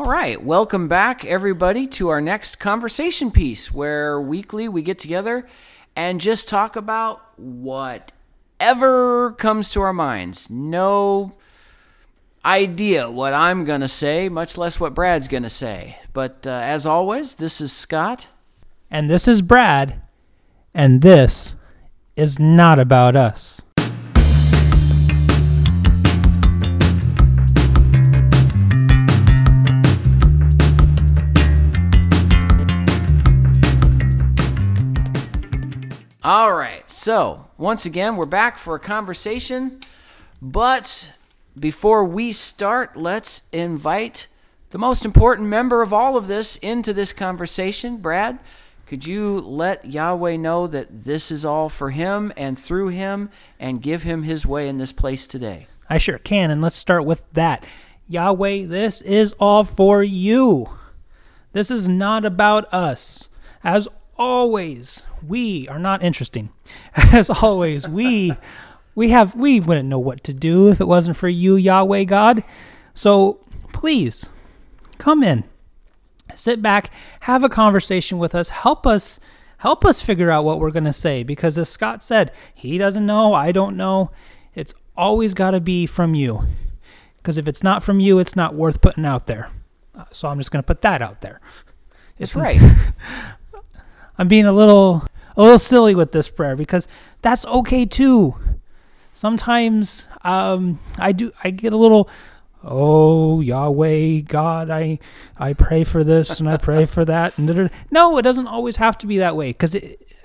All right, welcome back, everybody, to our next conversation piece where weekly we get together and just talk about whatever comes to our minds. No idea what I'm going to say, much less what Brad's going to say. But uh, as always, this is Scott. And this is Brad. And this is not about us. All right, so once again, we're back for a conversation. But before we start, let's invite the most important member of all of this into this conversation. Brad, could you let Yahweh know that this is all for him and through him and give him his way in this place today? I sure can. And let's start with that. Yahweh, this is all for you. This is not about us. As always, we are not interesting. As always, we we have we wouldn't know what to do if it wasn't for you, Yahweh God. So please come in. Sit back, have a conversation with us, help us help us figure out what we're going to say because as Scott said, he doesn't know, I don't know. It's always got to be from you. Because if it's not from you, it's not worth putting out there. So I'm just going to put that out there. It's right. I'm being a little a little silly with this prayer because that's okay too. Sometimes um, I do I get a little oh Yahweh God I I pray for this and I pray for that. And no it doesn't always have to be that way because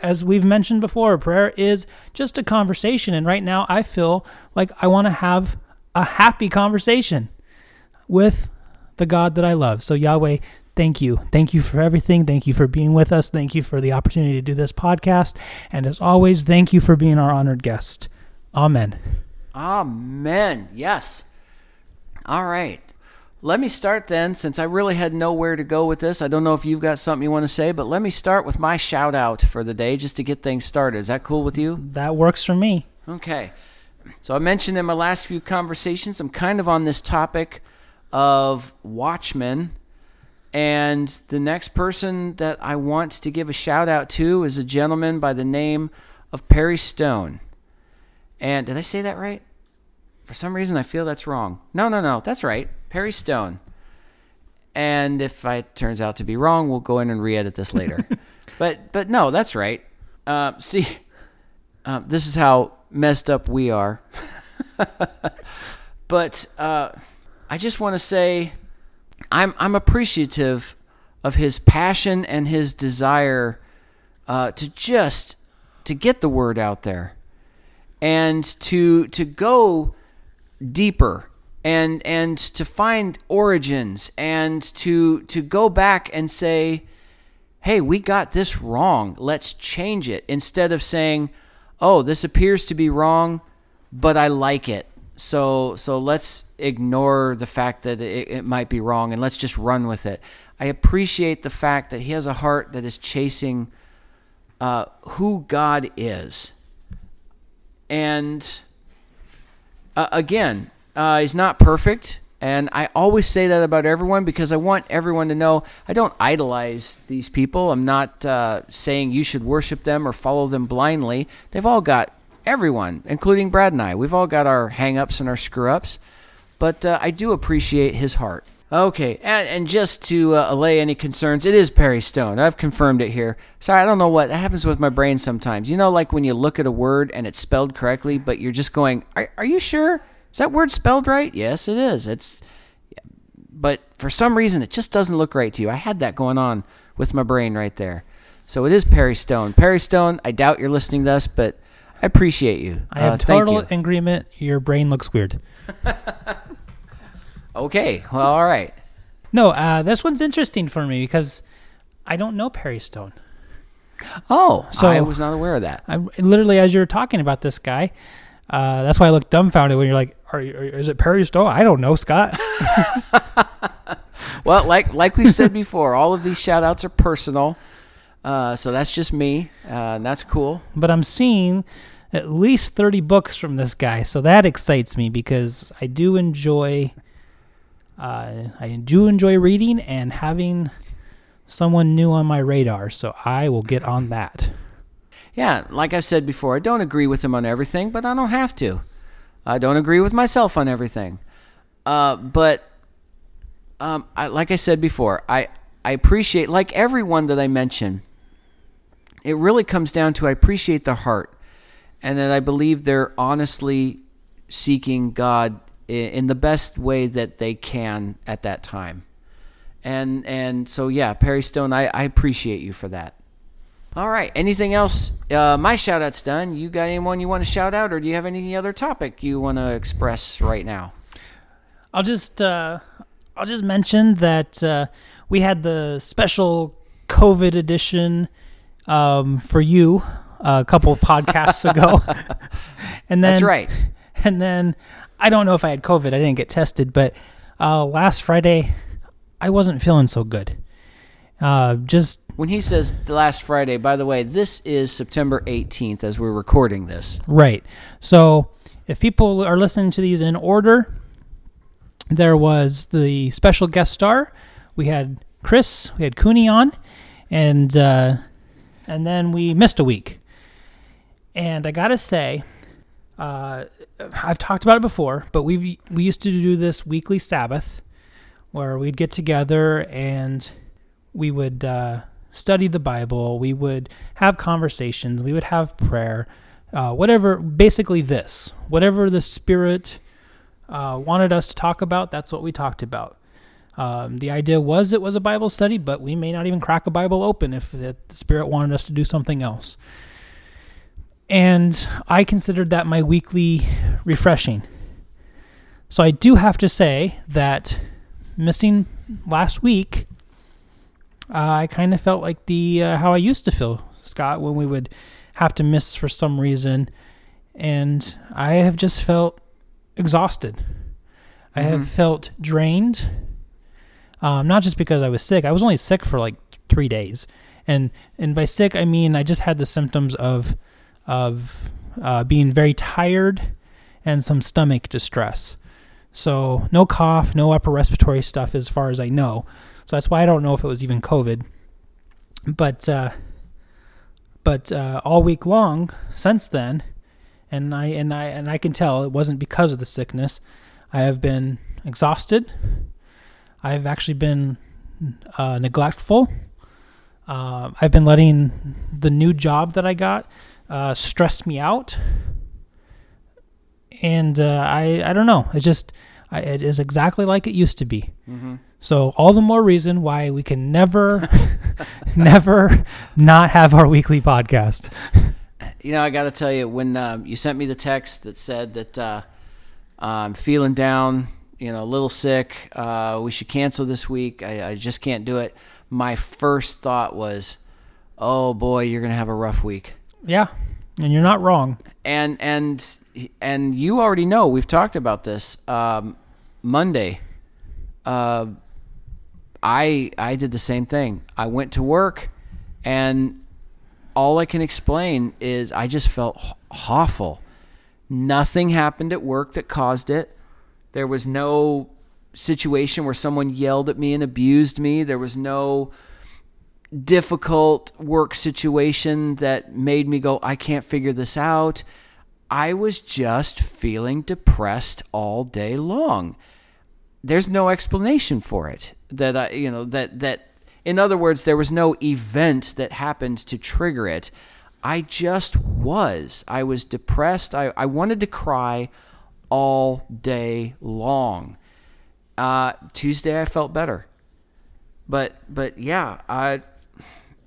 as we've mentioned before prayer is just a conversation. And right now I feel like I want to have a happy conversation with the God that I love. So Yahweh thank you. Thank you for everything. Thank you for being with us. Thank you for the opportunity to do this podcast. And as always, thank you for being our honored guest. Amen. Amen. Yes. All right. Let me start then, since I really had nowhere to go with this. I don't know if you've got something you want to say, but let me start with my shout out for the day just to get things started. Is that cool with you? That works for me. Okay. So I mentioned in my last few conversations, I'm kind of on this topic of watchmen and the next person that I want to give a shout out to is a gentleman by the name of Perry Stone. And did I say that right? For some reason, I feel that's wrong. No, no, no, that's right. Perry Stone. And if it turns out to be wrong, we'll go in and re-edit this later. but but no, that's right. Uh, see, uh, this is how messed up we are. but uh, I just want to say I'm I'm appreciative of his passion and his desire uh, to just to get the word out there and to to go deeper and and to find origins and to to go back and say hey we got this wrong. Let's change it. Instead of saying oh this appears to be wrong but i like it so so let's ignore the fact that it, it might be wrong and let's just run with it. I appreciate the fact that he has a heart that is chasing uh, who God is. And uh, again, uh, he's not perfect. And I always say that about everyone because I want everyone to know I don't idolize these people. I'm not uh, saying you should worship them or follow them blindly. They've all got everyone, including Brad and I, we've all got our hang-ups and our screw-ups, but uh, I do appreciate his heart. Okay, and, and just to uh, allay any concerns, it is Perry Stone. I've confirmed it here. Sorry, I don't know what that happens with my brain sometimes. You know, like when you look at a word and it's spelled correctly, but you're just going, "Are, are you sure? Is that word spelled right?" Yes, it is. It's, but for some reason, it just doesn't look right to you. I had that going on with my brain right there. So it is Perry Stone. Perry Stone. I doubt you're listening to us, but I appreciate you. I have uh, total agreement. Your brain looks weird. okay. Well, all right. No, uh, this one's interesting for me because I don't know Perry Stone. Oh, so I was not aware of that. I literally, as you were talking about this guy, uh, that's why I looked dumbfounded when you're like, "Are, are is it Perry Stone?" I don't know, Scott. well, like like we said before, all of these shout outs are personal. Uh, so that's just me, uh, and that's cool. But I'm seeing at least 30 books from this guy. So that excites me because I do enjoy uh, I do enjoy reading and having someone new on my radar, so I will get on that. Yeah, like I've said before, I don't agree with him on everything, but I don't have to. I don't agree with myself on everything. Uh, but um, I, like I said before, I, I appreciate, like everyone that I mention, it really comes down to I appreciate the heart and that I believe they're honestly seeking God in the best way that they can at that time. And and so yeah, Perry Stone, I, I appreciate you for that. All right. Anything else? Uh, my shout out's done. You got anyone you want to shout out, or do you have any other topic you want to express right now? I'll just uh, I'll just mention that uh, we had the special COVID edition um, for you a couple podcasts ago, and then That's right. And then I don't know if I had COVID. I didn't get tested, but uh, last Friday I wasn't feeling so good. Uh, just When he says last Friday, by the way, this is September 18th as we're recording this. Right. So if people are listening to these in order, there was the special guest star. We had Chris, we had Cooney on, and uh, and then we missed a week. And I gotta say, uh, I've talked about it before, but we we used to do this weekly Sabbath, where we'd get together and we would uh, study the Bible. We would have conversations. We would have prayer. Uh, whatever, basically this, whatever the Spirit uh, wanted us to talk about, that's what we talked about. Um, the idea was it was a Bible study, but we may not even crack a Bible open if the Spirit wanted us to do something else. And I considered that my weekly refreshing. So I do have to say that missing last week, uh, I kind of felt like the uh, how I used to feel, Scott, when we would have to miss for some reason, and I have just felt exhausted. I have Mhm. felt drained. Um, not just because I was sick. I was only sick for like three days, and and by sick I mean I just had the symptoms of of uh, being very tired and some stomach distress. So no cough, no upper respiratory stuff as far as I know. So that's why I don't know if it was even COVID. But uh, but uh, all week long since then, and I and I and I can tell it wasn't because of the sickness. I have been exhausted. I've actually been uh, neglectful. Uh, I've been letting the new job that I got uh, stress me out, and uh, I I don't know. It just I, it is exactly like it used to be. Mm-hmm. So all the more reason why we can never, never not have our weekly podcast. You know, I got to tell you, when um, you sent me the text that said that uh, I'm feeling down, you know, a little sick, uh, we should cancel this week, I, I just can't do it. My first thought was, oh boy, you're going to have a rough week. Yeah, and you're not wrong. And, and, and you already know, we've talked about this. Um, Monday, uh, I, I did the same thing. I went to work and all I can explain is I just felt awful. Nothing happened at work that caused it. There was no situation where someone yelled at me and abused me. There was no difficult work situation that made me go, I can't figure this out. I was just feeling depressed all day long. There's no explanation for it. That I, you know, that that in other words, there was no event that happened to trigger it. I just was. I was depressed. I, I wanted to cry all day long. Uh, Tuesday, I felt better. But but yeah, I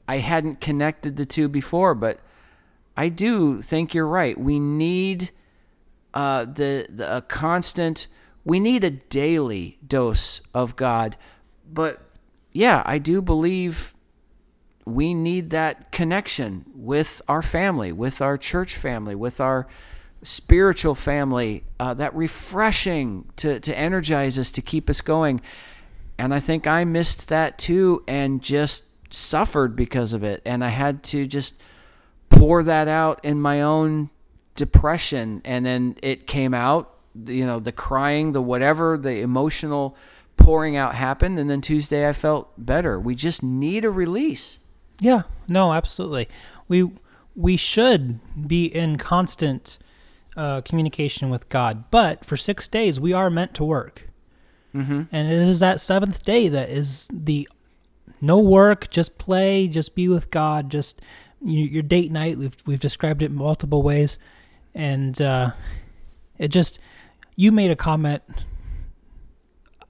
I hadn't connected the two before, but I do think you're right. We need uh, the, the a constant. We need a daily dose of God, but yeah, I do believe we need that connection with our family, with our church family, with our spiritual family, uh, that refreshing to, to energize us, to keep us going. And I think I missed that too and just suffered because of it. And I had to just pour that out in my own depression. And then it came out, you know, the crying, the whatever, the emotional pouring out happened, and then Tuesday I felt better. We just need a release. Yeah, no, absolutely. We we should be in constant uh, communication with God, but for six days we are meant to work, Mm-hmm. and it is that seventh day that is the no work, just play, just be with God, just you, your date night. We've we've described it multiple ways, and uh, it just you made a comment.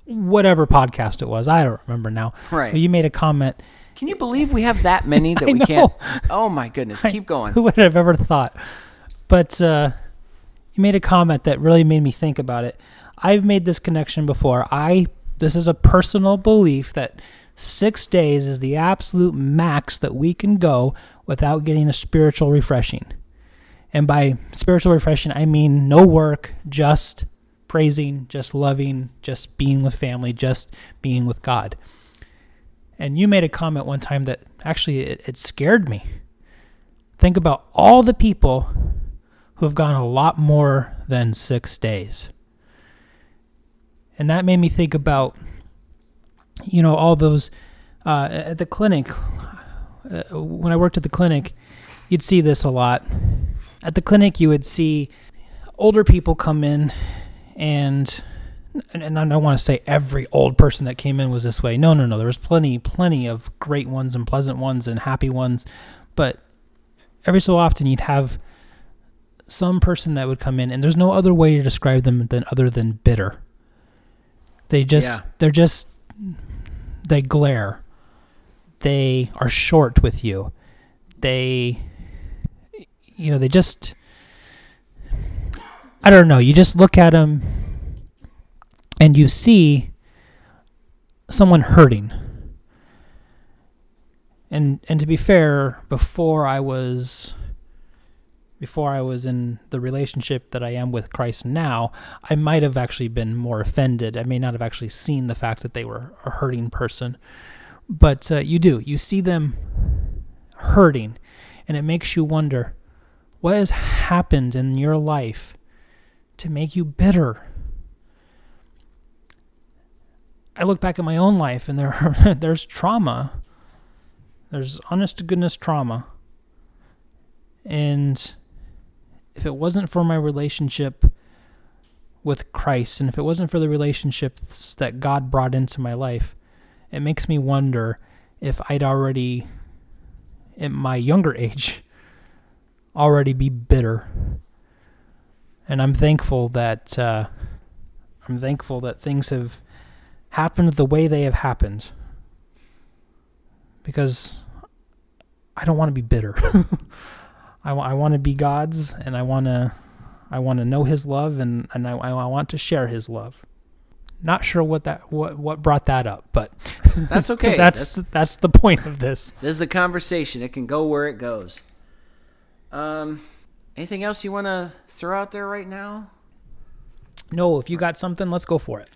Whatever podcast it was, I don't remember now. Right. You made a comment Can you believe we have that many that we can't? Oh my goodness! I- Keep going. Who would have ever thought? But uh, you made a comment that really made me think about it. I've made this connection before. I this is a personal belief that six days is the absolute max that we can go without getting a spiritual refreshing. And by spiritual refreshing, I mean no work, just praising, just loving, just being with family, just being with God. And you made a comment one time that actually it, it scared me think about all the people who have gone a lot more than six days. And that made me think about, you know, all those uh, at the clinic. Uh, when I worked at the clinic, you'd see this a lot. At the clinic, you would see older people come in, and and, I don't want to say every old person that came in was this way. No, no, no. There was plenty, plenty of great ones and pleasant ones and happy ones, but every so often you'd have some person that would come in and there's no other way to describe them than other than bitter they just Yeah. they're just they glare. They are short with you. They you know they just i don't know you just look at them and you see someone hurting. And and to be fair, before I was before I was in the relationship that I am with Christ now, I might have actually been more offended. I may not have actually seen the fact that they were a hurting person, but uh, you do. You see them hurting, and it makes you wonder what has happened in your life to make you bitter. I look back at my own life, and there there's trauma there's honest to goodness trauma. And if it wasn't for my relationship with Christ, and if it wasn't for the relationships that God brought into my life, it makes me wonder if I'd already, at my younger age, already be bitter. And I'm thankful that uh, I'm thankful that things have happened the way they have happened because I don't want to be bitter. I, want to be God's, and I want to I want to know His love, and and I, I want to share His love. Not sure what that what what brought that up, but That's okay. that's that's the point of this. This is the conversation. It can go where it goes. Um, anything else you want to throw out there right now? No, if you got something, let's go for it.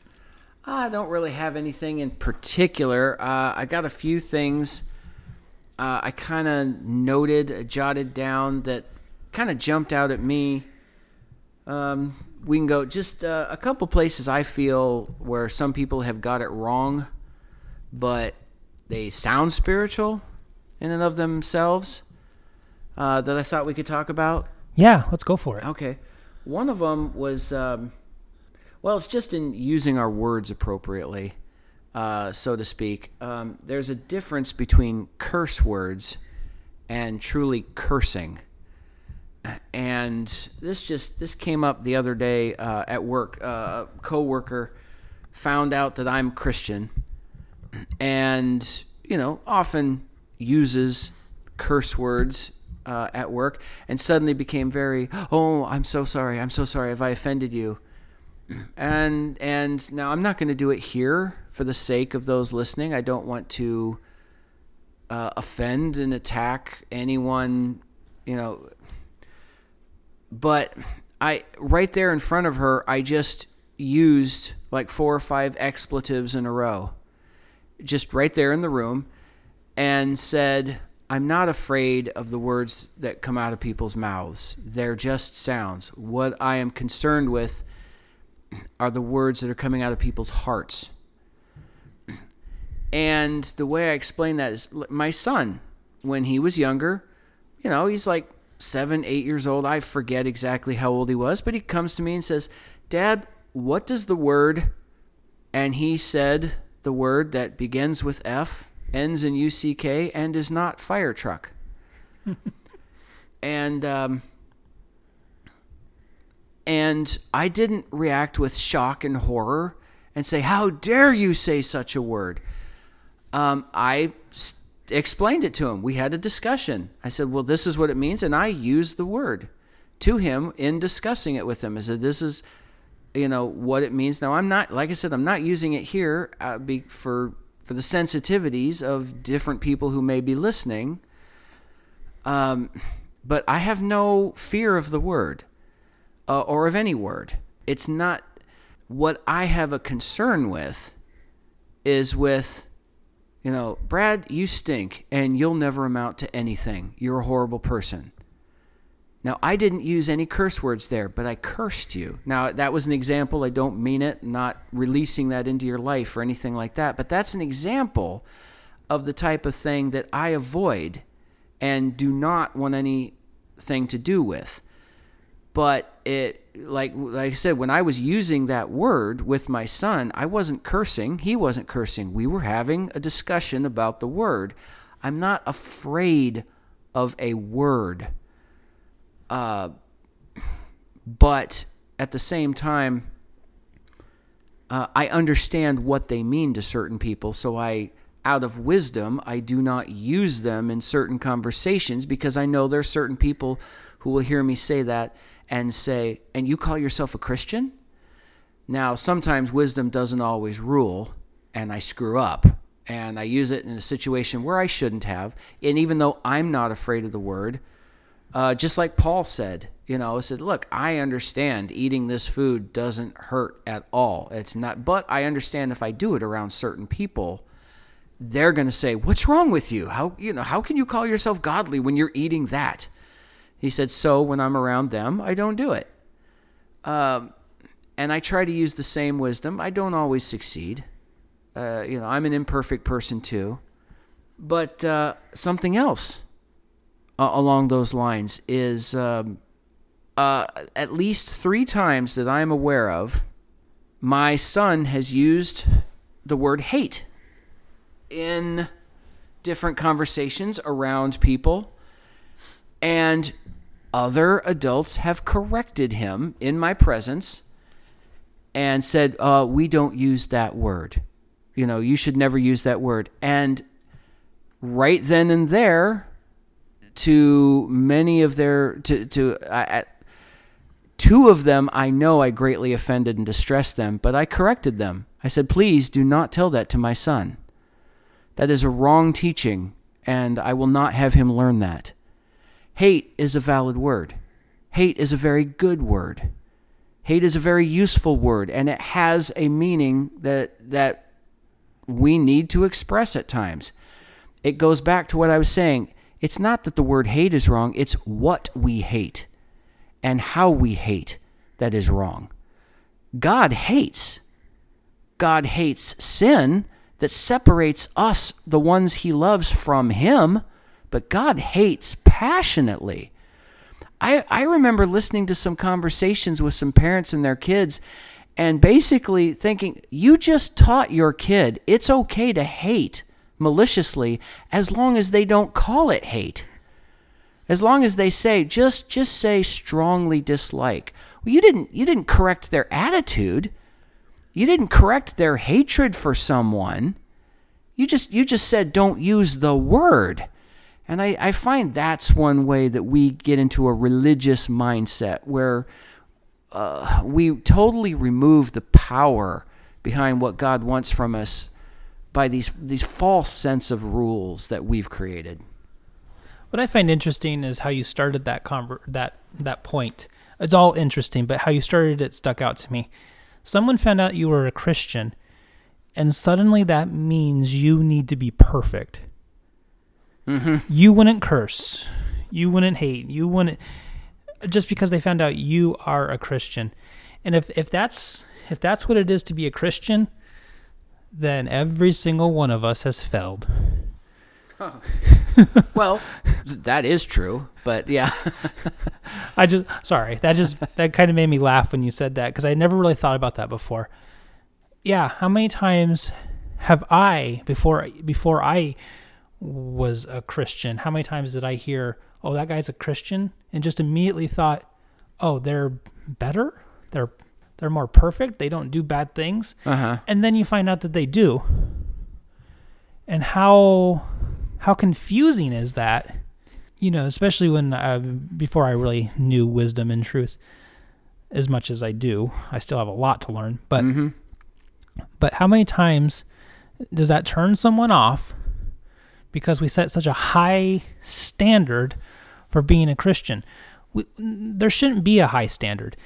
I don't really have anything in particular. Uh, I got a few things uh, I kind of noted, jotted down that kind of jumped out at me. Um, we can go just uh, a couple places I feel where some people have got it wrong, but they sound spiritual in and of themselves uh, that I thought we could talk about. Yeah, let's go for it. Okay. One of them was, um, well, it's just in using our words appropriately, uh, so to speak. Um, there's a difference between curse words and truly cursing. And this just this came up the other day uh, at work. Uh, a coworker found out that I'm Christian, and you know often uses curse words uh, at work and suddenly became very oh i'm so sorry i'm so sorry have i offended you and and now i'm not going to do it here for the sake of those listening i don't want to uh, offend and attack anyone you know but i right there in front of her i just used like four or five expletives in a row just right there in the room and said, I'm not afraid of the words that come out of people's mouths. They're just sounds. What I am concerned with are the words that are coming out of people's hearts. And the way I explain that is my son, when he was younger, you know, he's like seven, eight years old. I forget exactly how old he was, but he comes to me and says, Dad, what does the word, and he said the word that begins with F, ends in UCK, and is not fire truck. and, um, and I didn't react with shock and horror and say, How dare you say such a word? Um, explained it to him. We had a discussion. I said, Well, this is what it means. And I used the word to him in discussing it with him. I said, This is, you know, what it means. Now, I'm not, like I said, I'm not using it here uh, be, for, for the sensitivities of different people who may be listening. Um, but I have no fear of the word uh, or of any word. It's not what I have a concern with is with, you know, Brad, you stink and you'll never amount to anything. You're a horrible person. Now, I didn't use any curse words there, but I cursed you. Now, that was an example. I don't mean it, not releasing that into your life or anything like that, but that's an example of the type of thing that I avoid and do not want anything to do with but it like like I said when I was using that word with my son I wasn't cursing. He wasn't cursing. We were having a discussion about the word. I'm not afraid of a word uh but at the same time uh, I understand what they mean to certain people. So I out of wisdom I do not use them in certain conversations because I know there are certain people who will hear me say that and say, and you call yourself a Christian? Now, sometimes wisdom doesn't always rule, and I screw up, and I use it in a situation where I shouldn't have. And even though I'm not afraid of the word, uh, just like Paul said, you know, I said, look, I understand eating this food doesn't hurt at all. It's not, but I understand if I do it around certain people, they're going to say, "What's wrong with you? How you know? How can you call yourself godly when you're eating that?" He said, "So when I'm around them, I don't do it." Um, and I try to use the same wisdom. I don't always succeed. Uh, you know, I'm an imperfect person too. But uh, something else uh, along those lines is um, uh, at least three times that I'm aware of, my son has used the word hate in different conversations around people. And other adults have corrected him in my presence and said, uh, We don't use that word. You know, you should never use that word. And right then and there, to many of their, to, to, two of them, I know I greatly offended and distressed them, but I corrected them. I said, Please do not tell that to my son. That is a wrong teaching, and I will not have him learn that. Hate is a valid word. Hate is a very good word. Hate is a very useful word, and it has a meaning that that we need to express at times. It goes back to what I was saying. It's not that the word hate is wrong, it's what we hate and how we hate that is wrong. God hates. God hates sin that separates us, the ones he loves, from him, but God hates passionately. I, I remember listening to some conversations with some parents and their kids and basically thinking, you just taught your kid it's okay to hate maliciously as long as they don't call it hate. As long as they say just just say strongly dislike. Well, you didn't you didn't correct their attitude. You didn't correct their hatred for someone. You just you just said don't use the word. And I, I find that's one way that we get into a religious mindset where uh, we totally remove the power behind what God wants from us by these these false sense of rules that we've created. What I find interesting is how you started that conver- that that point. It's all interesting, but how you started it stuck out to me. Someone found out you were a Christian, and suddenly that means you need to be perfect. Mm-hmm. You wouldn't curse, you wouldn't hate, you wouldn't just because they found out you are a Christian. And if if that's if that's what it is to be a Christian, then every single one of us has failed. Well, that is true, but yeah. I just sorry that just that kind of made me laugh when you said that because I never really thought about that before. Yeah, how many times have I before before I was a Christian? How many times did I hear, "Oh, that guy's a Christian," and just immediately thought, "Oh, they're better. They're they're more perfect. They don't do bad things." Uh-huh. and then you find out that they do and how how confusing is that you know especially when uh, before i really knew wisdom and truth as much as i do i still have a lot to learn but hmm but how many times does that turn someone off because we set such a high standard for being a christian. We, there shouldn't be a high standard.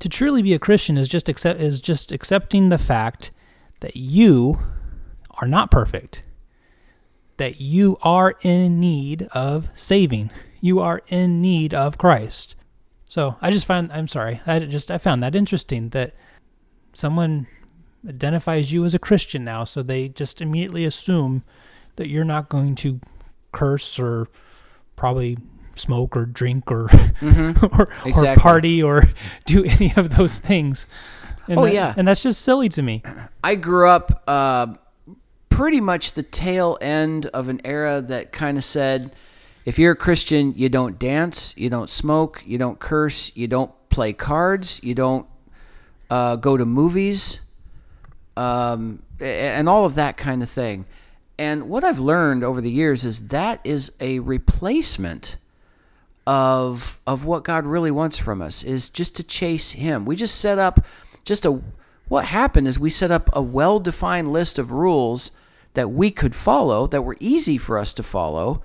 To truly be a christian is just accept is just accepting the fact that you are not perfect that you are in need of saving. You are in need of christ. So i just find i'm sorry i just i found that interesting that someone identifies you as a christian now so they just immediately assume that you're not going to curse or probably smoke or drink or hmm or, or party or do any of those things and Oh, that- yeah. and that's just silly to me I grew up uh, pretty much the tail end of an era that kind of said, if you're a Christian, you don't dance, you don't smoke, you don't curse, you don't play cards, you don't uh, go to movies, um, and all of that kind of thing. And what I've learned over the years is that is a replacement of of what God really wants from us is just to chase him. We just set up just a what happened is we set up a well-defined list of rules that we could follow that were easy for us to follow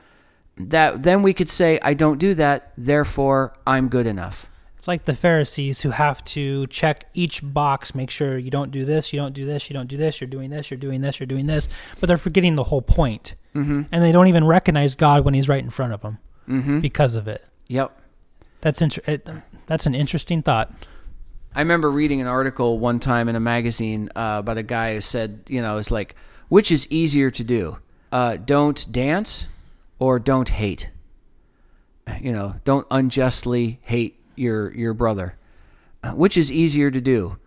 that then we could say I don't do that therefore I'm good enough. It's like the pharisees who have to check each box make sure you don't do this you don't do this you don't do this you're doing this you're doing this you're doing this but they're forgetting the whole point Mhm. and they don't even recognize god when he's right in front of them Mhm. because of it Yep. that's inter- it, that's an interesting thought I remember reading an article one time in a magazine uh, about a guy who said, you know, it's like, which is easier to do? Uh, don't dance or don't hate? You know, don't unjustly hate your your brother. Uh, Which is easier to do?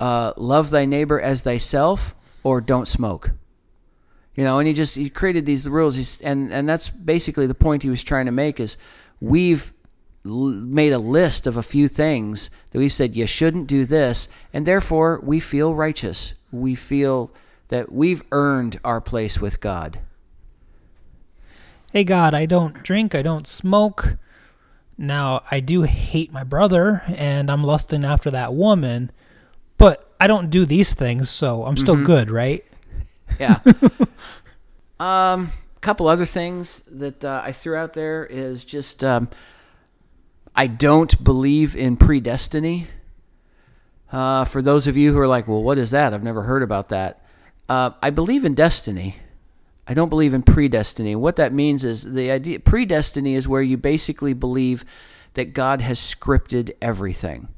Uh, love thy neighbor as thyself or don't smoke? You know, and he just he created these rules. He's, and and that's basically the point he was trying to make is we've made a list of a few things that we've said you shouldn't do this, and therefore we feel righteous. We feel that we've earned our place with God. hey god i don't drink i don't smoke now i do hate my brother and i'm lusting after that woman but i don't do these things so i'm still Mhm. good right Yeah. um, a couple other things that uh, I threw out there is just um, I don't believe in predestiny. Uh, for those of you who are like, well, what is that? I've never heard about that. Uh, I believe in destiny. I don't believe in predestiny. What that means is the idea predestiny is where you basically believe that God has scripted everything.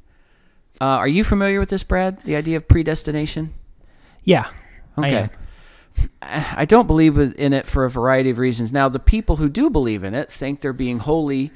Uh, are you familiar with this, Brad? The idea of predestination? yeah I Okay. am. I don't believe in it for a variety of reasons. Now, the people who do believe in it think they're being holy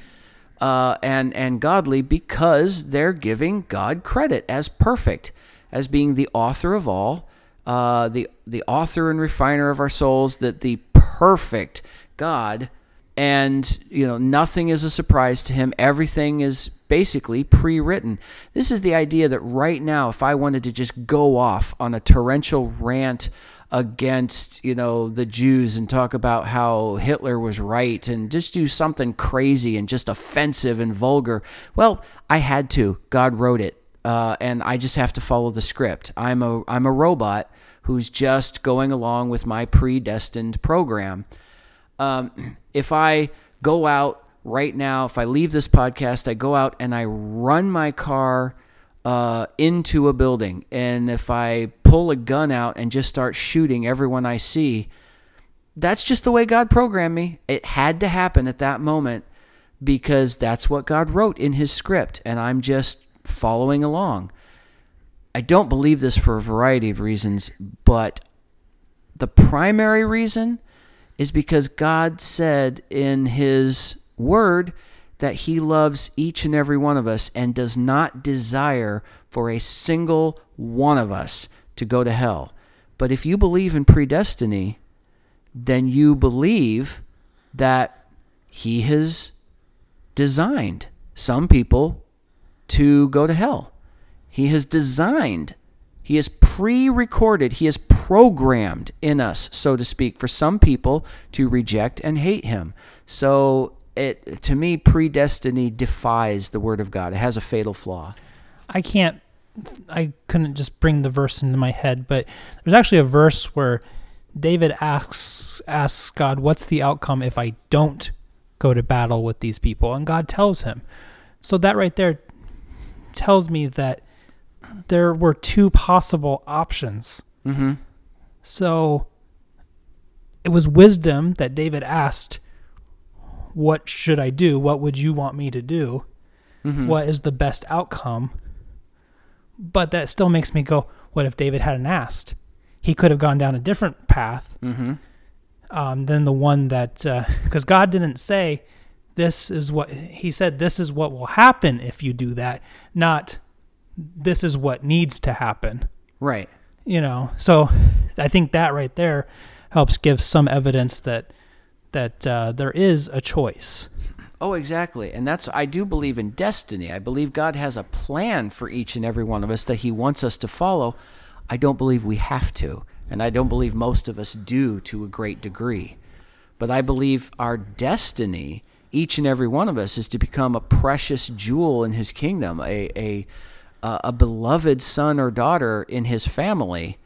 uh, and and godly because they're giving God credit as perfect, as being the author of all, uh, the the author and refiner of our souls. That the perfect God, and you know nothing is a surprise to Him. Everything is basically pre-written. This is the idea that right now, if I wanted to just go off on a torrential rant against you know the Jews and talk about how Hitler was right and just do something crazy and just offensive and vulgar. Well, I had to. God wrote it, uh, and I just have to follow the script. I'm a I'm a robot who's just going along with my predestined program. Um, if I go out right now, if I leave this podcast, I go out and I run my car uh, into a building, and if I pull a gun out and just start shooting everyone I see, that's just the way God programmed me. It had to happen at that moment because that's what God wrote in His script, and I'm just following along. I don't believe this for a variety of reasons, but the primary reason is because God said in His Word that He loves each and every one of us and does not desire for a single one of us to go to hell. But if you believe in predestiny, then you believe that He has designed some people to go to hell. He has designed, He has pre recorded, He has programmed in us, so to speak, for some people to reject and hate Him. So it to me predestiny defies the word of God. It has a fatal flaw. I can't I couldn't just bring the verse into my head, but there's actually a verse where David asks asks God, "What's the outcome if I don't go to battle with these people?" And God tells him. So that right there tells me that there were two possible options. Mm-hmm. So it was wisdom that David asked, What should I do? What would you want me to do? Mm-hmm. What is the best outcome? But that still makes me go, What if David hadn't asked? He could have gone down a different path Mm-hmm. um, than the one that, because God didn't say, This is what, He said, This is what will happen if you do that, not this is what needs to happen Right. you know so i think that right there helps give some evidence that that uh, there is a choice Oh, exactly. And that's, I do believe in destiny. I believe God has a plan for each and every one of us that He wants us to follow. I don't believe we have to. And I don't believe most of us do to a great degree. But I believe our destiny, each and every one of us, is to become a precious jewel in His kingdom, a, a, a a beloved son or daughter in His family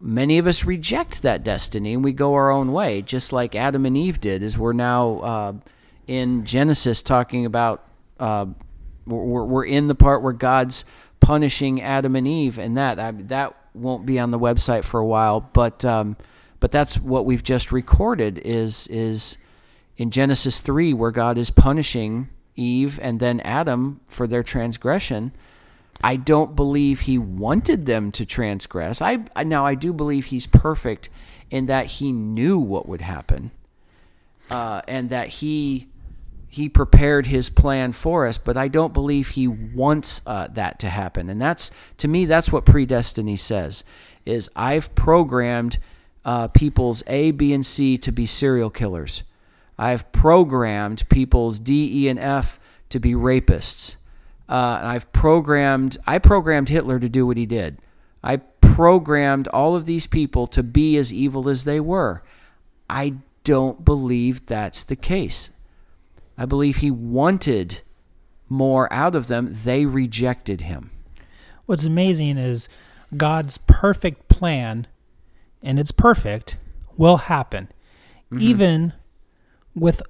many of us reject that destiny and we go our own way, just like Adam and Eve did, as we're now uh, in Genesis talking about. Uh, we're, we're in the part where God's punishing Adam and Eve, and that I, that won't be on the website for a while, but um, but that's what we've just recorded is is in Genesis three where God is punishing Eve and then Adam for their transgression. I don't believe he wanted them to transgress. I now I do believe he's perfect in that he knew what would happen, uh, and that he he prepared his plan for us. But I don't believe he wants uh, that to happen. And that's to me that's what predestiny says: is I've programmed uh, people's A, B, and C to be serial killers. I've programmed people's D, E, and F to be rapists. Uh, I've programmed. I programmed Hitler to do what he did. I programmed all of these people to be as evil as they were. I don't believe that's the case. I believe he wanted more out of them. They rejected him. what's amazing is god's perfect plan and it's perfect will happen even with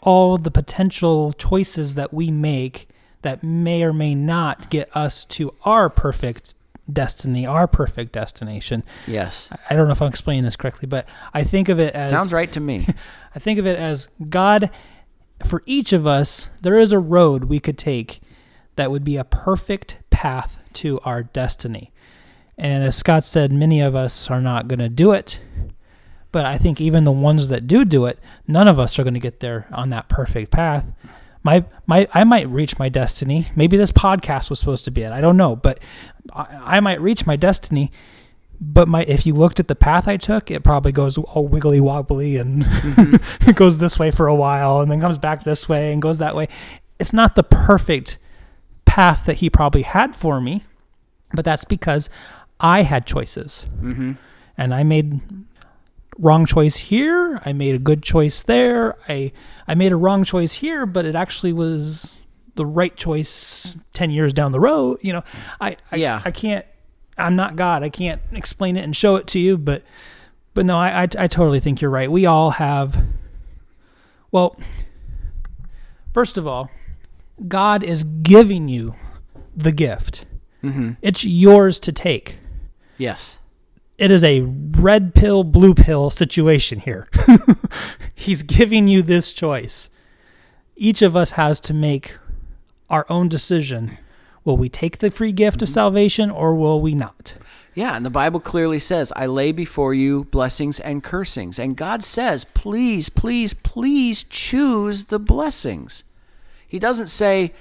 all the potential choices that we make that may or may not get us to our perfect destiny our perfect destination Yes. i don't know if i'm explaining this correctly but i think of it as Sounds right to me. I think of it as God, for each of us, there is a road we could take that would be a perfect path to our destiny. And as Scott said, many of us are not going to do it. But I think even the ones that do do it, none of us are going to get there on that perfect path. My, my, I might reach my destiny. Maybe this podcast was supposed to be it. I don't know, but I, I might reach my destiny but my if you looked at the path I took, it probably goes all wiggly wobbly and it goes this way for a while and then comes back this way and goes that way. It's not the perfect path that he probably had for me, but that's because I had choices hmm and I made wrong choice here. I made a good choice there. I I made a wrong choice here, but it actually was the right choice ten years down the road. You know, I, I Yeah. I can't. I'm not God. I can't explain it and show it to you, but but no, I I, I totally think you're right. We all have. Well, first of all, God is giving you the gift. hmm It's yours to take Yes. It is a red pill, blue pill situation here. He's giving you this choice. Each of us has to make our own decision. Will we take the free gift of mm-hmm. salvation or will we not? Yeah, and the Bible clearly says, I lay before you blessings and cursings. And God says, please, please, please choose the blessings. He doesn't say,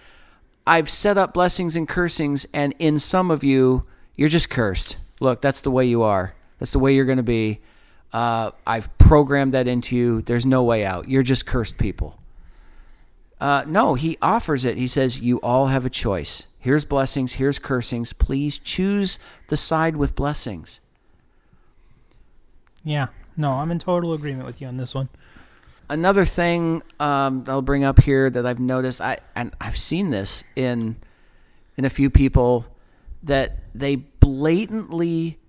I've set up blessings and cursings, and in some of you, you're just cursed. Look, that's the way you are. That's the way you're going to be. Uh, I've programmed that into you. There's no way out. You're just cursed people. Uh, no, he offers it. He says, You all have a choice. Here's blessings, here's cursings. Please choose the side with blessings. Yeah. No, I'm in total agreement with you on this one. Another thing um, I'll bring up here that I've noticed, I and I've seen this in in a few people that they blatantly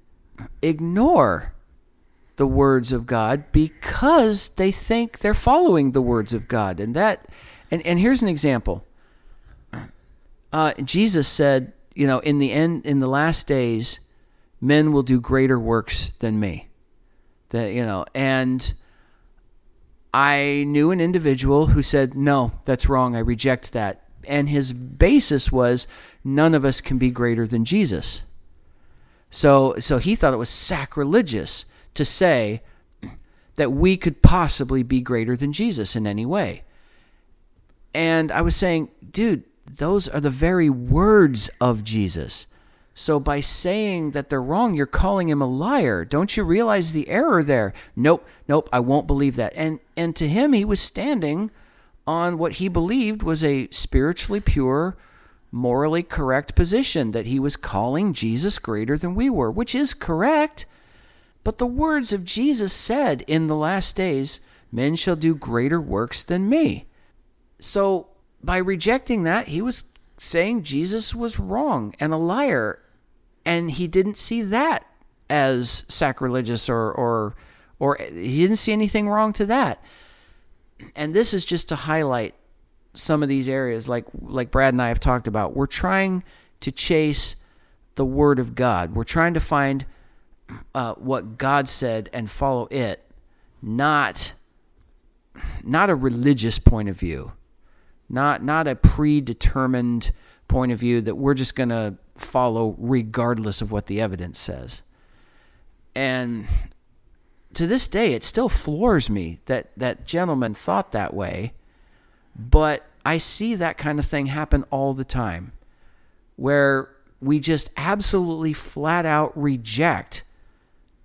ignore the words of God because they think they're following the words of God, and that and and here's an example. Uh, Jesus said, you know, in the end, in the last days, men will do greater works than me. That you know, and I knew an individual who said, no, that's wrong. I reject that. And his basis was, none of us can be greater than Jesus. So, so he thought it was sacrilegious to say that we could possibly be greater than Jesus in any way. And I was saying, dude, those are the very words of Jesus. So by saying that they're wrong, you're calling him a liar. Don't you realize the error there? Nope, nope, I won't believe that. And and to him he was standing on what he believed was a spiritually pure, morally correct position that he was calling Jesus greater than we were, which is correct. But the words of Jesus said in the last days, men shall do greater works than me. So by rejecting that, he was saying Jesus was wrong and a liar, and he didn't see that as sacrilegious or or or he didn't see anything wrong to that. And this is just to highlight some of these areas, like like Brad and I have talked about. We're trying to chase the Word of God. We're trying to find uh, what God said and follow it, not not a religious point of view not not a predetermined point of view that we're just going to follow regardless of what the evidence says. And to this day, it still floors me that that gentleman thought that way, but I see that kind of thing happen all the time, where we just absolutely flat out reject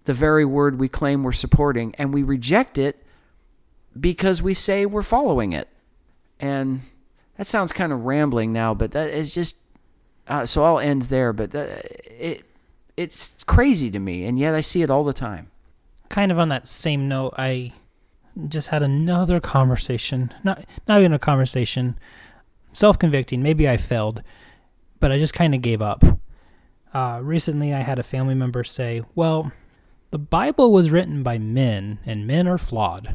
the very word we claim we're supporting, and we reject it because we say we're following it. And that sounds kind of rambling now, but that is just. Uh, so I'll end there, but it it's crazy to me, and yet I see it all the time. Kind of on that same note, I just had another conversation. Not not even a conversation. Self convicting. Maybe I failed, but I just kind of gave up. Uh, recently, I had a family member say, "Well, the Bible was written by men, and men are flawed,"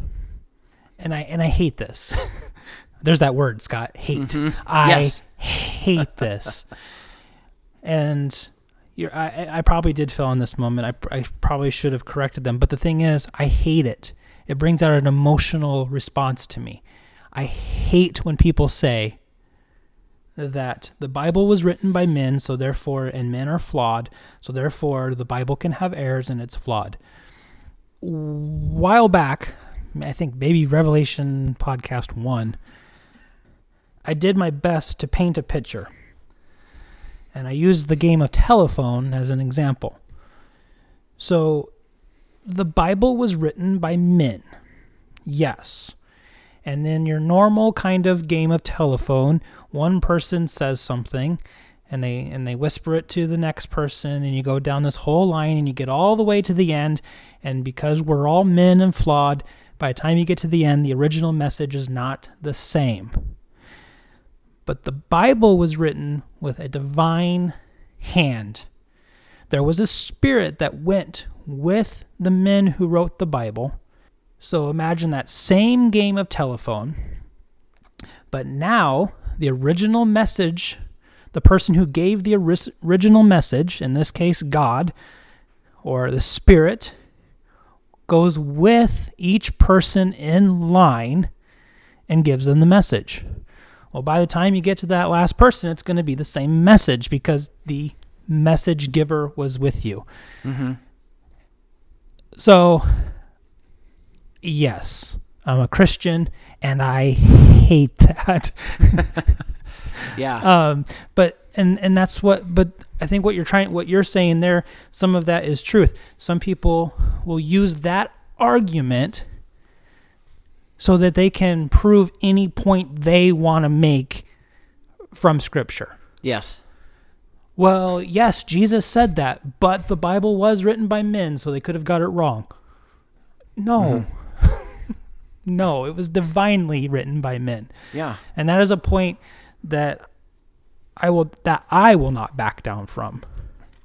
and I and I hate this. There's that word, Scott. Hate. Mhm. I Yes. hate this. and you're, I, I probably did fail in this moment. I, I probably should have corrected them. But the thing is, I hate it. It brings out an emotional response to me. I hate when people say that the Bible was written by men, so therefore, and men are flawed, so therefore the Bible can have errors and it's flawed. While back, I think maybe Revelation podcast one, I did my best to paint a picture. And I used the game of telephone as an example. So, the Bible was written by men. Yes. And in your normal kind of game of telephone, one person says something and they and they whisper it to the next person and you go down this whole line and you get all the way to the end and because we're all men and flawed, by the time you get to the end, the original message is not the same. But the Bible was written with a divine hand. There was a spirit that went with the men who wrote the Bible. So imagine that same game of telephone. But now, the original message, the person who gave the original message, in this case, God, or the Spirit, goes with each person in line and gives them the message. Well, by the time you get to that last person, it's going to be the same message because the message giver was with you. Mm-hmm. So, yes, I'm a Christian and I hate that. Yeah. um, but and and that's what. But I think what you're trying, what you're saying there, some of that is truth. Some people will use that argument so that they can prove any point they want to make from Scripture. yes. Well, yes, Jesus said that, but the Bible was written by men, so they could have got it wrong. No. Mm-hmm. no, it was divinely written by men. Yeah. And that is a point that I will that I will not back down from.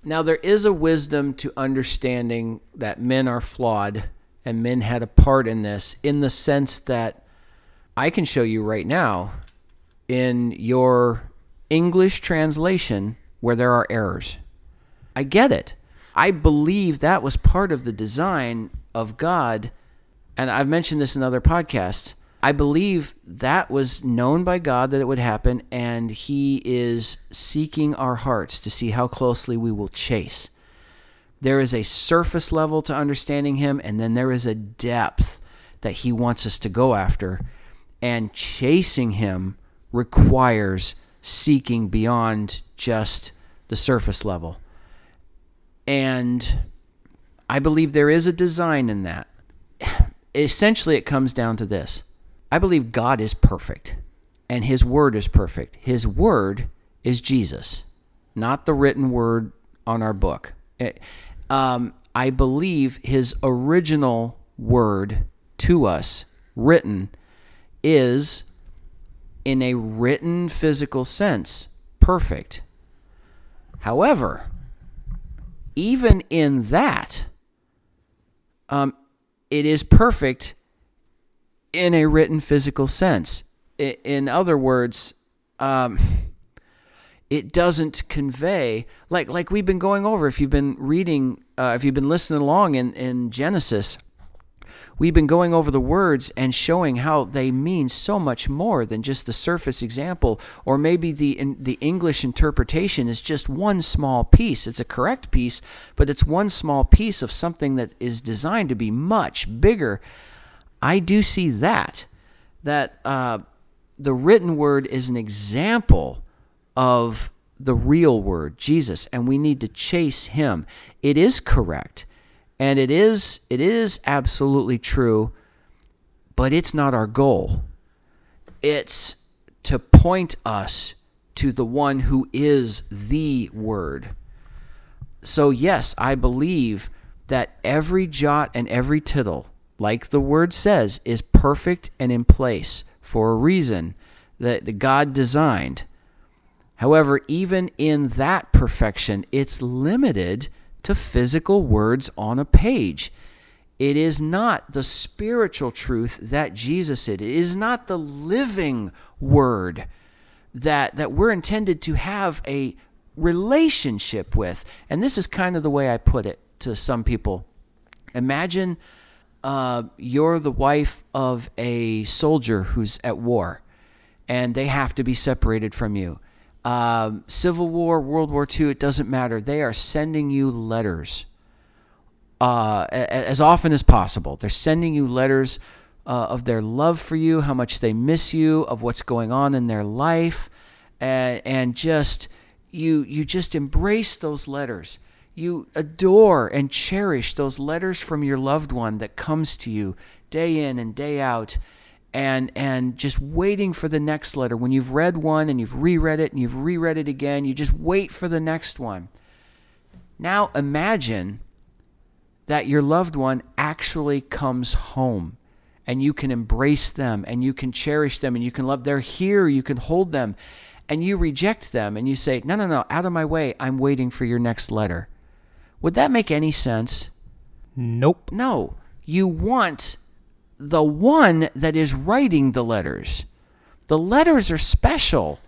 Now, there is a wisdom to understanding that men are flawed and men had a part in this in the sense that I can show you right now in your English translation where there are errors. I get it. I believe that was part of the design of God. And I've mentioned this in other podcasts. I believe that was known by God that it would happen, and He is seeking our hearts to see how closely we will chase. There is a surface level to understanding Him, and then there is a depth that He wants us to go after. And chasing Him requires seeking beyond just the surface level. And I believe there is a design in that. Essentially, it comes down to this I believe God is perfect, and His Word is perfect. His Word is Jesus, not the written word on our book. It- um, I believe His original word to us, written, is in a written physical sense perfect. However, even in that, um, it is perfect in a written physical sense. In other words, um, it doesn't convey like like we've been going over. If you've been reading, uh, if you've been listening along in in Genesis, we've been going over the words and showing how they mean so much more than just the surface example or maybe the in, the English interpretation is just one small piece it's a correct piece but it's one small piece of something that is designed to be much bigger I do see that that uh, the written word is an example of the real word Jesus and we need to chase him. It is correct and it is it is absolutely true but it's not our goal. It's to point us to the one who is the word. So yes i believe that every jot and every tittle like the word says is perfect and in place for a reason that god designed However, even in that perfection, it's limited to physical words on a page. It is not the spiritual truth that Jesus is. It is not the living word that that we're intended to have a relationship with. And this is kind of the way I put it to some people. Imagine uh, you're the wife of a soldier who's at war, and they have to be separated from you. Um, Civil War, World War II, it doesn't matter. They are sending you letters uh, as often as possible. They're sending you letters uh, of their love for you, how much they miss you, of what's going on in their life, and, and just you you just embrace those letters. You adore and cherish those letters from your loved one that comes to you day in and day out and and just waiting for the next letter. When you've read one and you've reread it and you've reread it again you just wait for the next one. Now imagine that your loved one actually comes home and you can embrace them and you can cherish them and you can love they're here you can hold them and you reject them and you say no no no out of my way i'm waiting for your next letter. Would that make any sense? Nope. no. You want the one that is writing the letters the letters are special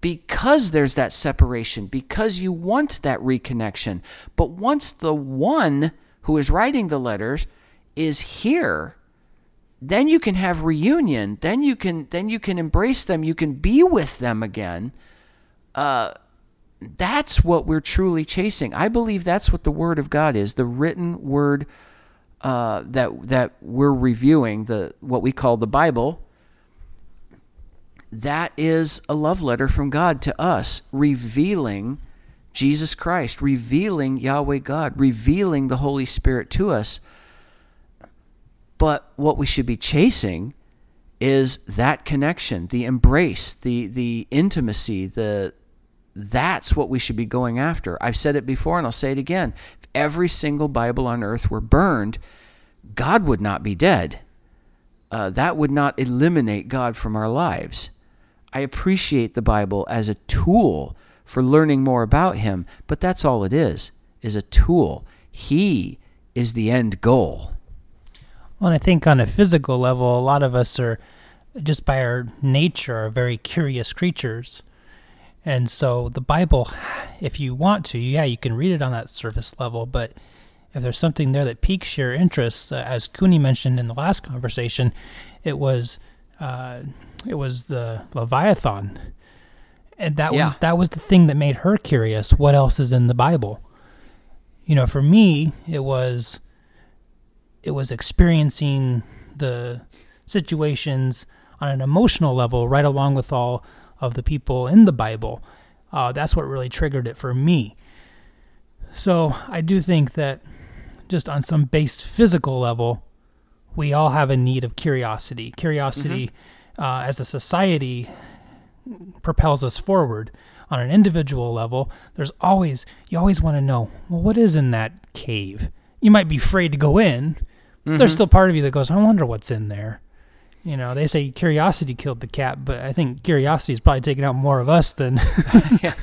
because there's that separation because you want that reconnection but once the one who is writing the letters is here then you can have reunion. Then you can then you can embrace them. You can be with them again. Uh, that's what we're truly chasing. I believe that's what the Word of God is, the written Word uh, that that we're reviewing, the what we call the Bible. That is a love letter from God to us, revealing Jesus Christ, revealing Yahweh God, revealing the Holy Spirit to us. But what we should be chasing is that connection, the embrace, the the intimacy, the that's what we should be going after. I've said it before and I'll say it again. If every single Bible on earth were burned, God would not be dead. Uh, that would not eliminate God from our lives. I appreciate the Bible as a tool for learning more about Him, but that's all it is, is a tool. He is the end goal. Well, and I think on a physical level, a lot of us are, just by our nature, are very curious creatures. And so the Bible, if you want to, yeah, you can read it on that surface level, but if there's something there that piques your interest, uh, as Cooney mentioned in the last conversation, it was uh, it was the Leviathan, and that Yeah. was that was the thing that made her curious. What else is in the Bible? You know, for me, it was it was experiencing the situations on an emotional level, right along with all of the people in the Bible. Uh, that's what really triggered it for me. So I do think that just on some base physical level, we all have a need of curiosity. Curiosity uh, as a society propels us forward. On an individual level, there's always, you always want to know, well, what is in that cave? You might be afraid to go in. but There's still part of you that goes, I wonder what's in there. You know, they say curiosity killed the cat, but I think curiosity is probably taking out more of us than yeah.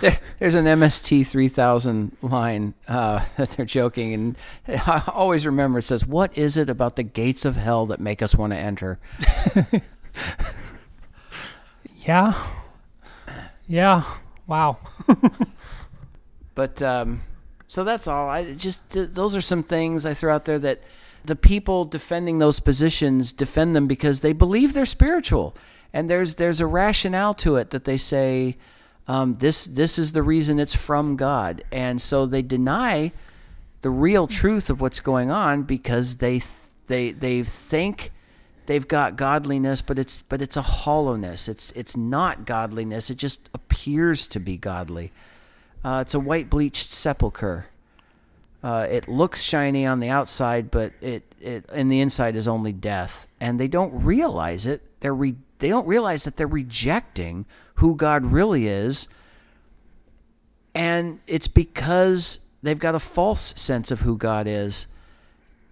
There, there's an MST 3000 line uh, that they're joking, and I always remember it says, What is it about the gates of hell that make us want to enter? Yeah. Yeah. Wow. But um, so that's all. I just those are some things I throw out there that the people defending those positions defend them because they believe they're spiritual, and there's there's a rationale to it that they say um, this this is the reason it's from God, and so they deny the real truth of what's going on because they th- they they think they've got godliness, but it's but it's a hollowness. It's it's not godliness. It just appears to be godly. Uh, it's a white bleached sepulcher. Uh, it looks shiny on the outside, but it, it in the inside is only death. And they don't realize it. They're re- they don't realize that they're rejecting who God really is. And it's because they've got a false sense of who God is.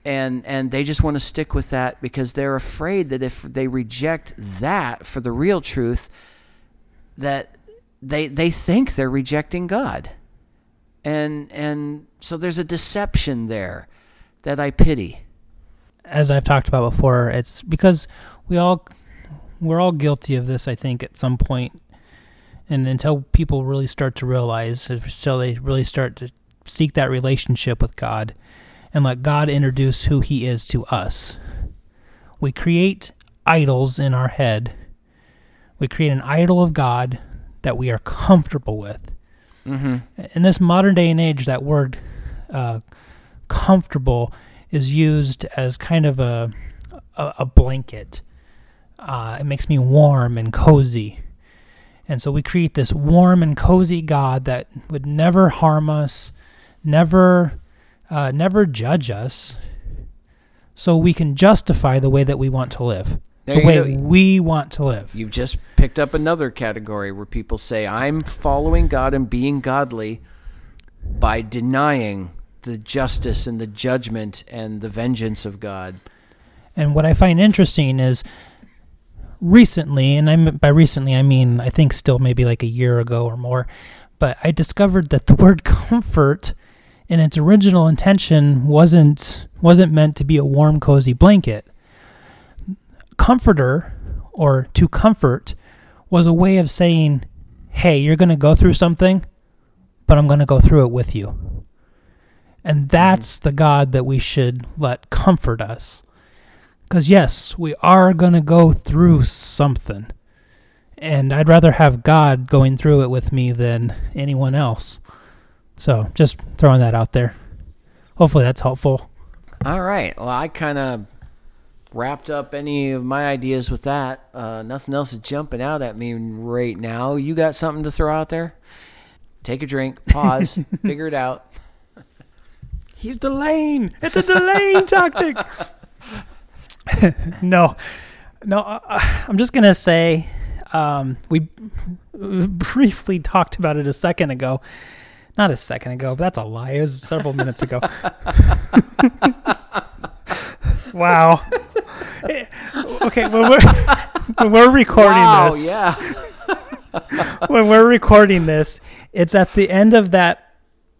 And and they just want to stick with that because they're afraid that if they reject that for the real truth, that they they think they're rejecting God. And and so there's a deception there that I pity. As I've talked about before, it's because we all we're all guilty of this, I think, at some point. And until people really start to realize, until they really start to seek that relationship with God and let God introduce who He is to us, we create idols in our head. We create an idol of God that we are comfortable with. Mm-hmm. In this modern day and age, that word uh, comfortable is used as kind of a, a, a blanket. Uh, it makes me warm and cozy. And so we create this warm and cozy God that would never harm us, never, uh, never judge us, so we can justify the way that we want to live, There the way go. we want to live. You've just picked up another category where people say, I'm following God and being godly by denying the justice and the judgment and the vengeance of God. And what I find interesting is recently, and I by recently I mean I think still maybe like a year ago or more, but I discovered that the word comfort in its original intention wasn't wasn't meant to be a warm cozy blanket. Comforter or to comfort was a way of saying, "Hey, you're going to go through something, but I'm going to go through it with you." And mm-hmm. that's the God that we should let comfort us Because, yes, we are going to go through something. And I'd rather have God going through it with me than anyone else. So, just throwing that out there. Hopefully, that's helpful. All right. Well, I kind of wrapped up any of my ideas with that. Uh, nothing else is jumping out at me right now. You got something to throw out there? Take a drink, pause, figure it out. He's delaying. It's a delaying tactic. no, no. Uh, I'm just gonna say um, we briefly talked about it a second ago. Not a second ago, but that's a lie. It was several minutes ago. wow. Okay, when we're, when we're recording wow, this, yeah. when we're recording this, it's at the end of that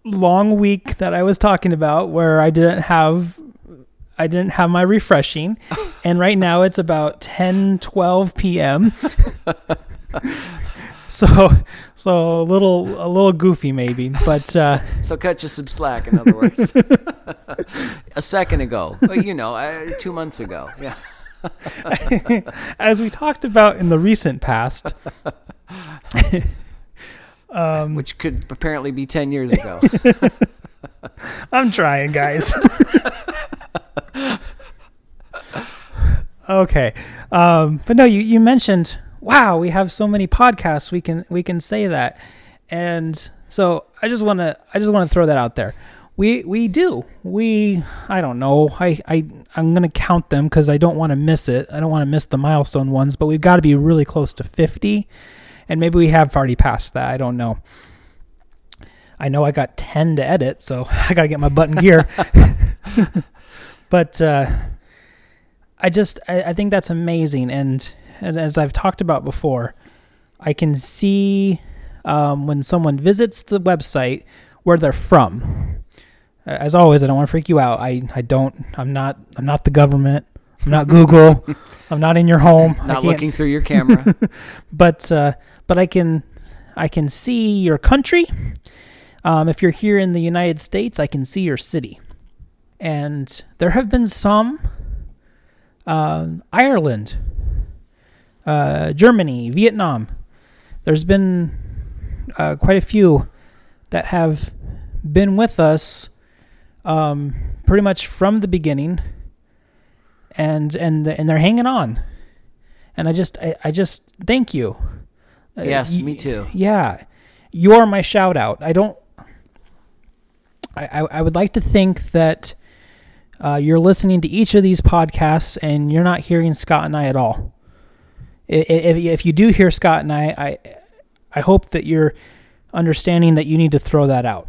long week that I was talking about where I didn't have I didn't have my refreshing and right now it's about 10 12 p.m. so so a little a little goofy maybe, but uh, So cut you some slack, in other words. a second ago, you know, uh, two months ago. Yeah. as we talked about in the recent past um, Which could apparently be 10 years ago. I'm trying, guys. okay, um, but no, you you mentioned wow, we have so many podcasts. We can we can say that, and so I just want to I just want to throw that out there. We we do we I don't know I I I'm gonna count them because I don't want to miss it. I don't want to miss the milestone ones, but we've got to be really close to 50, and maybe we have already passed that. I don't know. I know I got 10 to edit, so I got to get my button gear. but uh, I just, I, I think that's amazing. And, and as I've talked about before, I can see um, when someone visits the website where they're from. As always, I don't want to freak you out. I, I don't, I'm not, I'm not the government. I'm not Google. I'm not in your home. Not looking through your camera. but uh, but I can I can see your country. Um, if you're here in the United States, I can see your city. And there have been some uh, Ireland, uh, Germany, Vietnam. There's been uh, quite a few that have been with us um, pretty much from the beginning, and and and they're hanging on. And I just I, I just thank you. Uh, yes, y- me too. Yeah, you're my shout out. I don't. I, I, I would like to think that uh, you're listening to each of these podcasts and you're not hearing Scott and I at all. If, if you do hear Scott and I, I, I hope that you're understanding that you need to throw that out.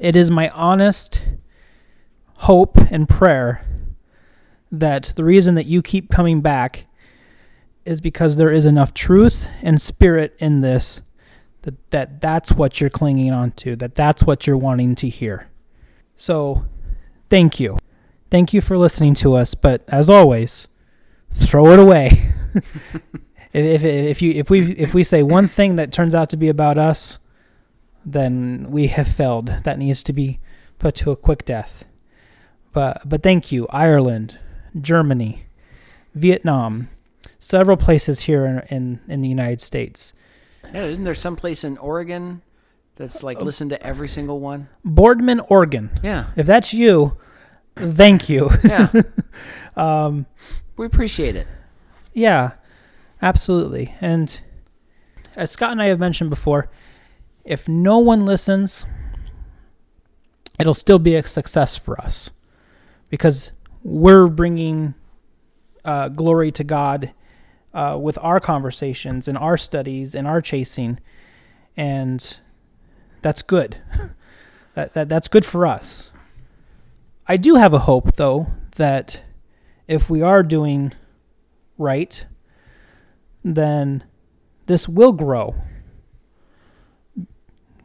It is my honest hope and prayer that the reason that you keep coming back is because there is enough truth and spirit in this that, that that's what you're clinging on to, that that's what you're wanting to hear. So, thank you. Thank you for listening to us, but as always, throw it away. if, if, if you if we if we say one thing that turns out to be about us, then we have failed. That needs to be put to a quick death. But but thank you, Ireland, Germany, Vietnam, several places here in in, in the United States. Yeah, isn't there some place in Oregon that's Uh, like listen to every single one? Boardman, Oregon. Yeah, If that's you, thank you. yeah. Um, we appreciate it. yeah, absolutely. And as Scott and I have mentioned before, if no one listens, it'll still be a success for us because we're bringing uh, glory to God uh, with our conversations and our studies and our chasing, and that's good. that, that that's good for us. I do have a hope, though, that if we are doing right, then this will grow.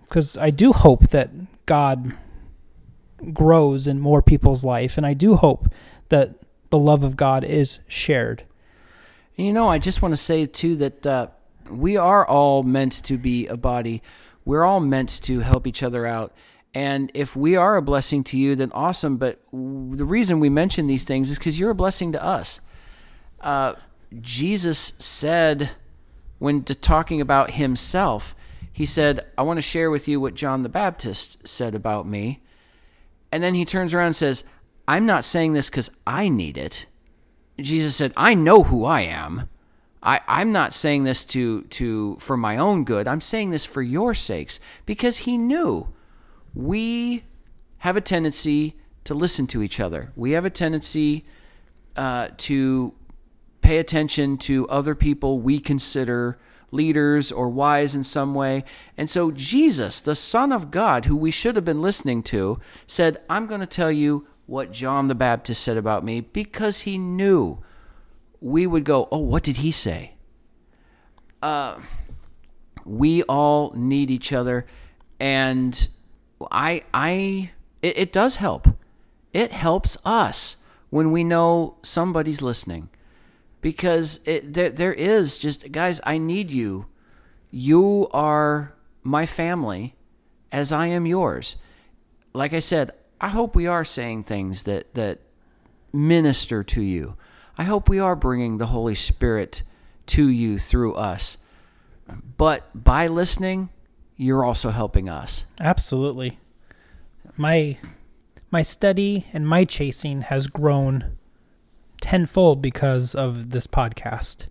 Because I do hope that God grows in more people's life, and I do hope that the love of God is shared. You know, I just want to say too that uh, we are all meant to be a body. We're all meant to help each other out, And if we are a blessing to you, then awesome. But the reason we mention these things is because you're a blessing to us. Uh, Jesus said, when talking about himself, he said, I want to share with you what John the Baptist said about me. And then he turns around and says, I'm not saying this because I need it. Jesus said, I know who I am. I, I'm not saying this to, to for my own good. I'm saying this for your sakes because he knew we have a tendency to listen to each other. We have a tendency uh, to pay attention to other people we consider leaders or wise in some way. And so Jesus, the Son of God, who we should have been listening to, said, I'm going to tell you what John the Baptist said about me because he knew we would go, Oh, what did he say? Uh, we all need each other. And I, I, it, it does help. It helps us when we know somebody's listening because it, there, there is just guys i need you. You are my family as i am yours. Like i said i hope we are saying things that that minister to you. I hope we are bringing the holy spirit to you through us. But by listening you're also helping us. Absolutely. My my study and my chasing has grown tenfold because of this podcast.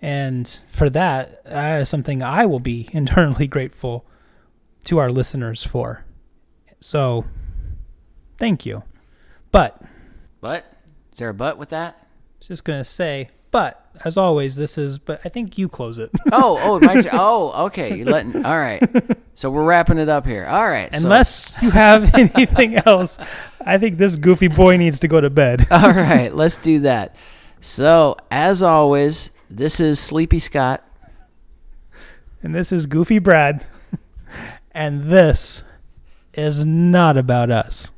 And for that, that is something I will be internally grateful to our listeners for. So, thank you. But but is there a but with that just going to say, but as always, this is, but I think you close it. oh oh oh okay you're letting all right so we're wrapping it up here all right so- Unless you have anything else, I think this goofy boy needs to go to bed. All right, let's do that. So, as always, this is Sleepy Scott. And this is Goofy Brad. and this is not about us.